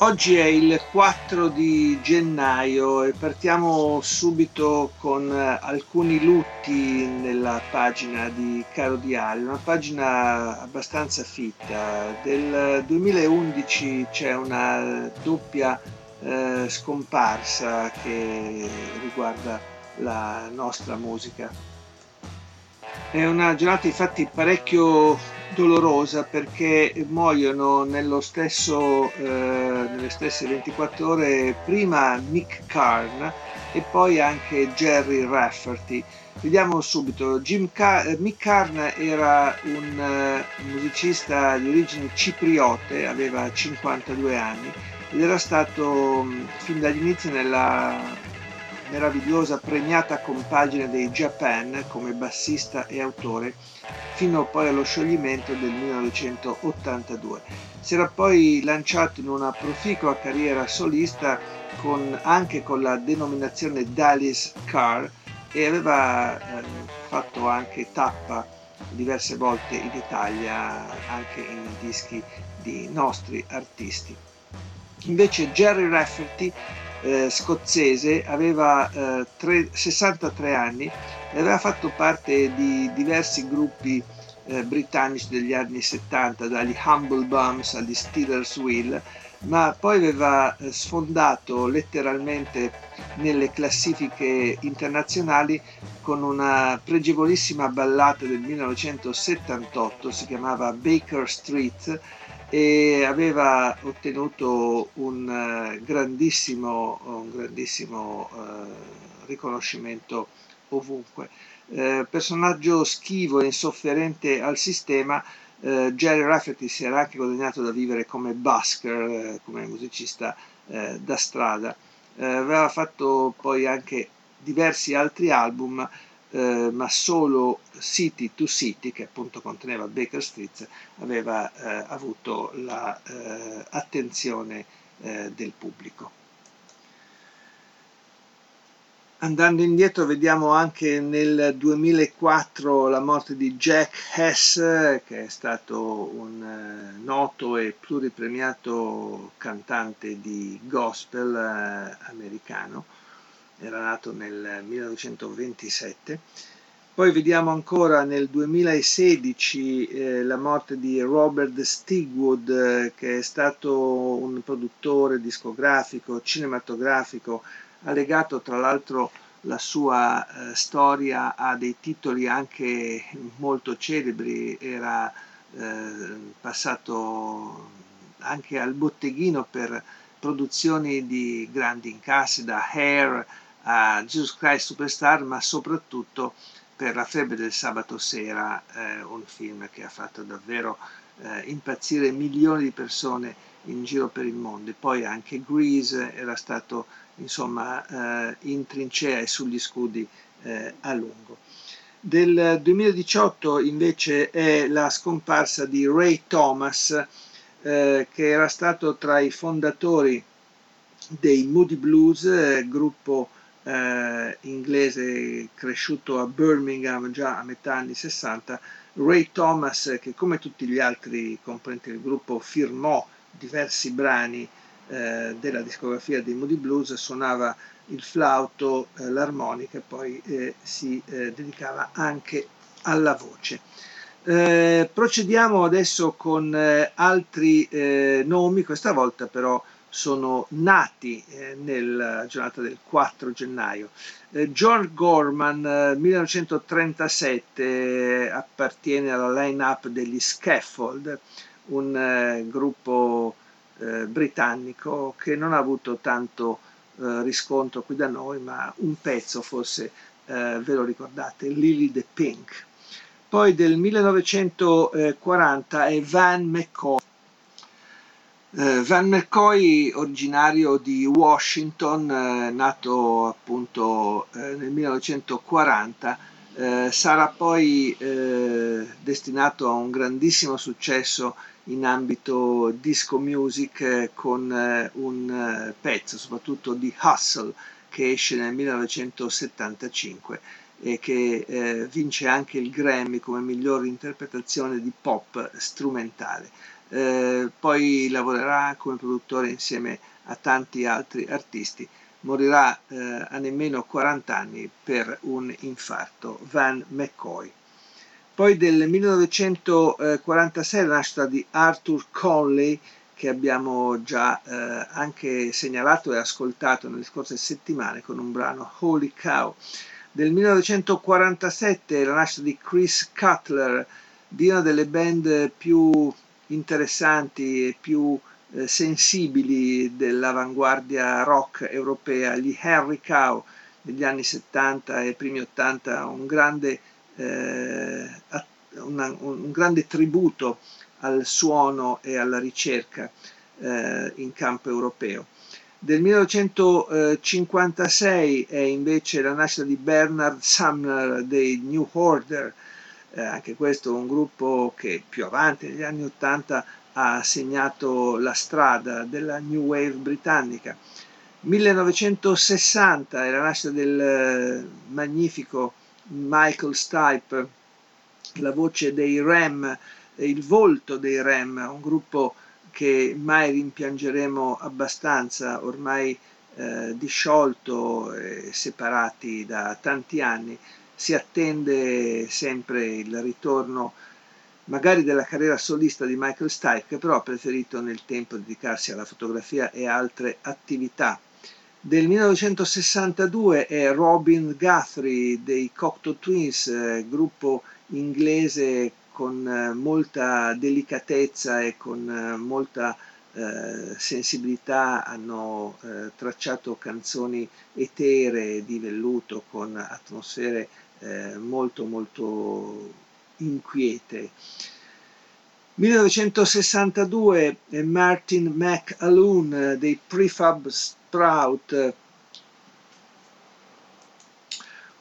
Oggi è il 4 di gennaio e partiamo subito con eh, alcuni lutti nella pagina di Caro Diario, una pagina abbastanza fitta. Del 2011 c'è una doppia eh, scomparsa che riguarda la nostra musica. È una giornata infatti parecchio dolorosa perché muoiono stesso, eh, nelle stesse 24 ore prima Nick Carn e poi anche Jerry Rafferty. Vediamo subito, Car- eh, Mick Carn era un uh, musicista di origini cipriote, aveva 52 anni ed era stato um, fin dall'inizio nella meravigliosa premiata compagine dei Japan come bassista e autore fino poi allo scioglimento del 1982. Si era poi lanciato in una proficua carriera solista con, anche con la denominazione Dallas Car e aveva eh, fatto anche tappa diverse volte in Italia anche in dischi di nostri artisti. Invece Jerry Rafferty eh, scozzese, aveva eh, tre, 63 anni e aveva fatto parte di diversi gruppi eh, britannici degli anni 70, dagli Humble Bums agli Steelers Wheel, ma poi aveva eh, sfondato letteralmente nelle classifiche internazionali con una pregevolissima ballata del 1978, si chiamava Baker Street, e aveva ottenuto un uh, grandissimo, un grandissimo uh, riconoscimento ovunque. Uh, personaggio schivo e insofferente al sistema, Jerry Rafferty si era anche guadagnato da vivere come busker, come musicista da strada. aveva fatto poi anche diversi altri album eh, ma solo City to City, che appunto conteneva Baker Street, aveva eh, avuto l'attenzione la, eh, del pubblico. Andando indietro vediamo anche nel 2004 la morte di Jack Hess, che è stato un eh, noto e pluripremiato cantante di gospel eh, americano era nato nel 1927. Poi vediamo ancora nel 2016 eh, la morte di Robert Stigwood, eh, che è stato un produttore discografico, cinematografico, ha legato tra l'altro la sua eh, storia a dei titoli anche molto celebri, era eh, passato anche al botteghino per produzioni di grandi incassi da Hair a Jesus Christ Superstar, ma soprattutto per La febbre del sabato sera, eh, un film che ha fatto davvero eh, impazzire milioni di persone in giro per il mondo. E poi anche Grease era stato insomma eh, in trincea e sugli scudi eh, a lungo. Del 2018 invece è la scomparsa di Ray Thomas, eh, che era stato tra i fondatori dei Moody Blues, eh, gruppo eh, inglese cresciuto a Birmingham già a metà anni 60, Ray Thomas, che come tutti gli altri componenti del gruppo firmò diversi brani eh, della discografia dei Moody Blues, suonava il flauto, eh, l'armonica e poi eh, si eh, dedicava anche alla voce. Eh, procediamo adesso con altri nomi, questa volta però sono nati eh, nella giornata del 4 gennaio. Eh, George Gorman, eh, 1937, appartiene alla line-up degli Scaffold, un eh, gruppo eh, britannico che non ha avuto tanto eh, riscontro qui da noi, ma un pezzo forse ve lo ricordate, Lily the Pink. Poi del 1940 è Van McCoy. Uh, Van McCoy, originario di Washington, uh, nato appunto uh, nel 1940, sarà poi destinato a un grandissimo successo in ambito disco music con un pezzo, soprattutto di Hustle, che esce nel 1975 e che eh, vince anche il Grammy come miglior interpretazione di pop strumentale. Eh, poi lavorerà come produttore insieme a tanti altri artisti. Morirà eh, a nemmeno 40 anni per un infarto. Van McCoy. Poi del 1946 la nascita di Arthur Conley, che abbiamo già eh, anche segnalato e ascoltato nelle scorse settimane con un brano Holy Cow. Del 1947 la nascita di Chris Cutler, di una delle band più interessanti e più eh, sensibili dell'avanguardia rock europea, gli Henry Cow degli anni 70 e primi 80, un grande, eh, una, un grande tributo al suono e alla ricerca eh, in campo europeo. Del 1956 è invece la nascita di Bernard Sumner dei New Order, eh, anche questo un gruppo che più avanti negli anni 80 ha segnato la strada della New Wave britannica. 1960 è la nascita del eh, magnifico Michael Stipe, la voce dei Rem, il volto dei Rem, un gruppo che mai rimpiangeremo abbastanza, ormai eh, disciolto e separati da tanti anni, si attende sempre il ritorno magari della carriera solista di Michael Stipe, che però ha preferito nel tempo dedicarsi alla fotografia e altre attività. Del 1962 è Robin Guthrie dei Cocteau Twins, eh, gruppo inglese con eh, molta delicatezza e con eh, molta eh, sensibilità hanno eh, tracciato canzoni eteree di velluto con atmosfere eh, molto molto inquiete. 1962 Martin McAloon dei Prefab Sprout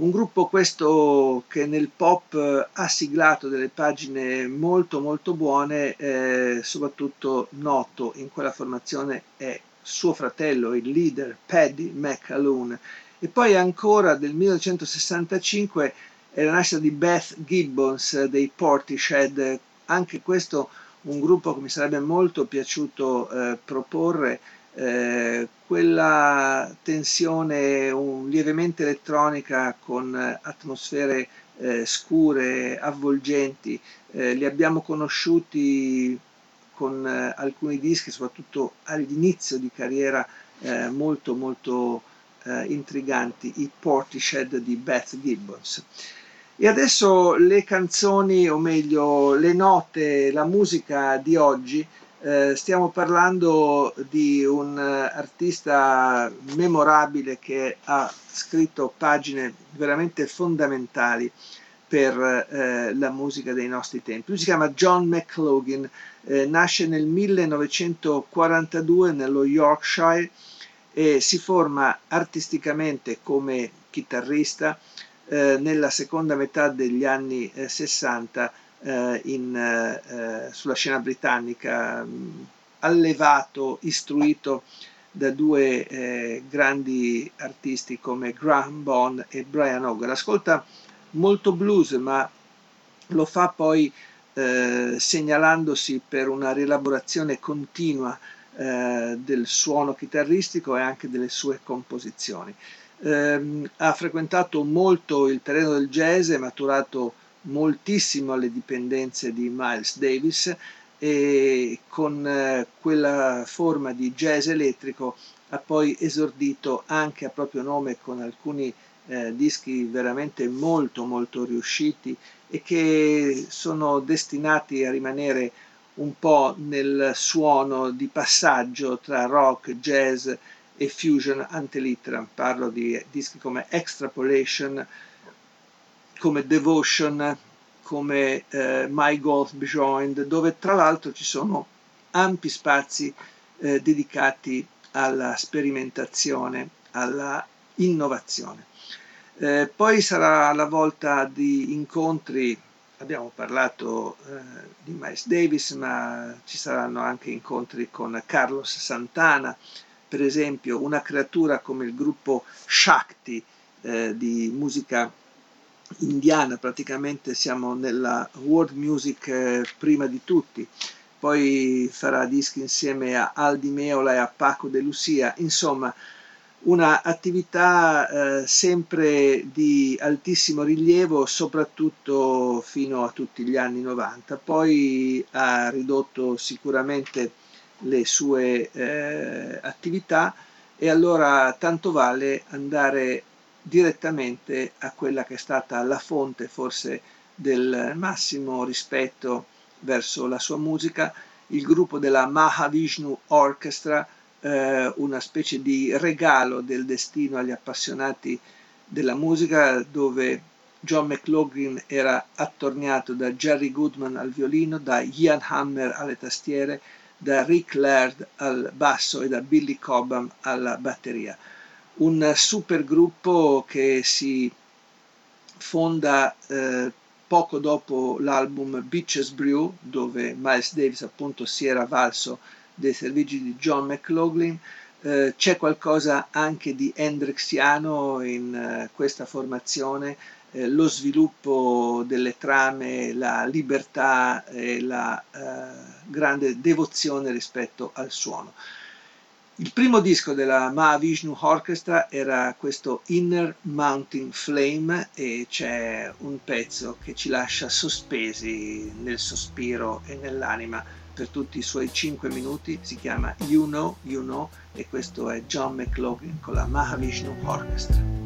un gruppo questo che nel pop eh, ha siglato delle pagine molto molto buone, eh, soprattutto noto in quella formazione è suo fratello, il leader Paddy McAloon. E poi ancora del 1965 è la nascita di Beth Gibbons dei Portishead, anche questo un gruppo che mi sarebbe molto piaciuto eh, proporre eh, quella tensione un, lievemente elettronica con atmosfere eh, scure, avvolgenti, eh, li abbiamo conosciuti con eh, alcuni dischi, soprattutto all'inizio di carriera, eh, molto molto intriganti, i Portishead di Beth Gibbons. E adesso le canzoni, o meglio le note, la musica di oggi eh, stiamo parlando di un eh, artista memorabile che ha scritto pagine veramente fondamentali per eh, la musica dei nostri tempi. Lui si chiama John McLaughlin, eh, nasce nel 1942 nello Yorkshire e si forma artisticamente come chitarrista eh, nella seconda metà degli anni 60 eh, in, eh, sulla scena britannica, mh, allevato, istruito da due eh, grandi artisti come Graham Bond e Brian Hogan. Ascolta molto blues, ma lo fa poi eh, segnalandosi per una rielaborazione continua eh, del suono chitarristico e anche delle sue composizioni. Eh, ha frequentato molto il terreno del jazz, è maturato moltissimo alle dipendenze di Miles Davis e con eh, quella forma di jazz elettrico ha poi esordito anche a proprio nome con alcuni eh, dischi veramente molto molto riusciti e che sono destinati a rimanere un po' nel suono di passaggio tra rock, jazz e fusion ante litteram. Parlo di dischi come Extrapolation, come Devotion, come eh, My Golf Joined, dove tra l'altro ci sono ampi spazi eh, dedicati alla sperimentazione, alla innovazione. Eh, poi sarà la volta di incontri, abbiamo parlato eh, di Miles Davis, ma ci saranno anche incontri con Carlos Santana, per esempio una creatura come il gruppo Shakti eh, di musica indiana, praticamente siamo nella world music eh, prima di tutti, poi farà dischi insieme a Aldi Meola e a Paco De Lucia, insomma un'attività eh, sempre di altissimo rilievo, soprattutto fino a tutti gli anni 90. Poi ha ridotto sicuramente le sue eh, attività e allora tanto vale andare direttamente a quella che è stata la fonte forse del massimo rispetto verso la sua musica, il gruppo della Mahavishnu Orchestra, eh, una specie di regalo del destino agli appassionati della musica dove John McLaughlin era attorniato da Jerry Goodman al violino, da Ian Hammer alle tastiere, da Rick Laird al basso e da Billy Cobham alla batteria. Un super gruppo che si fonda eh, poco dopo l'album Beaches Brew, dove Miles Davis appunto si era valso dei servigi di John McLaughlin. Eh, c'è qualcosa anche di Hendrixiano in eh, questa formazione, eh, lo sviluppo delle trame, la libertà e la eh, grande devozione rispetto al suono. Il primo disco della Mahavishnu Orchestra era questo Inner Mountain Flame e c'è un pezzo che ci lascia sospesi nel sospiro e nell'anima per tutti i suoi 5 minuti, si chiama You Know, You Know e questo è John McLaughlin con la Mahavishnu Orchestra.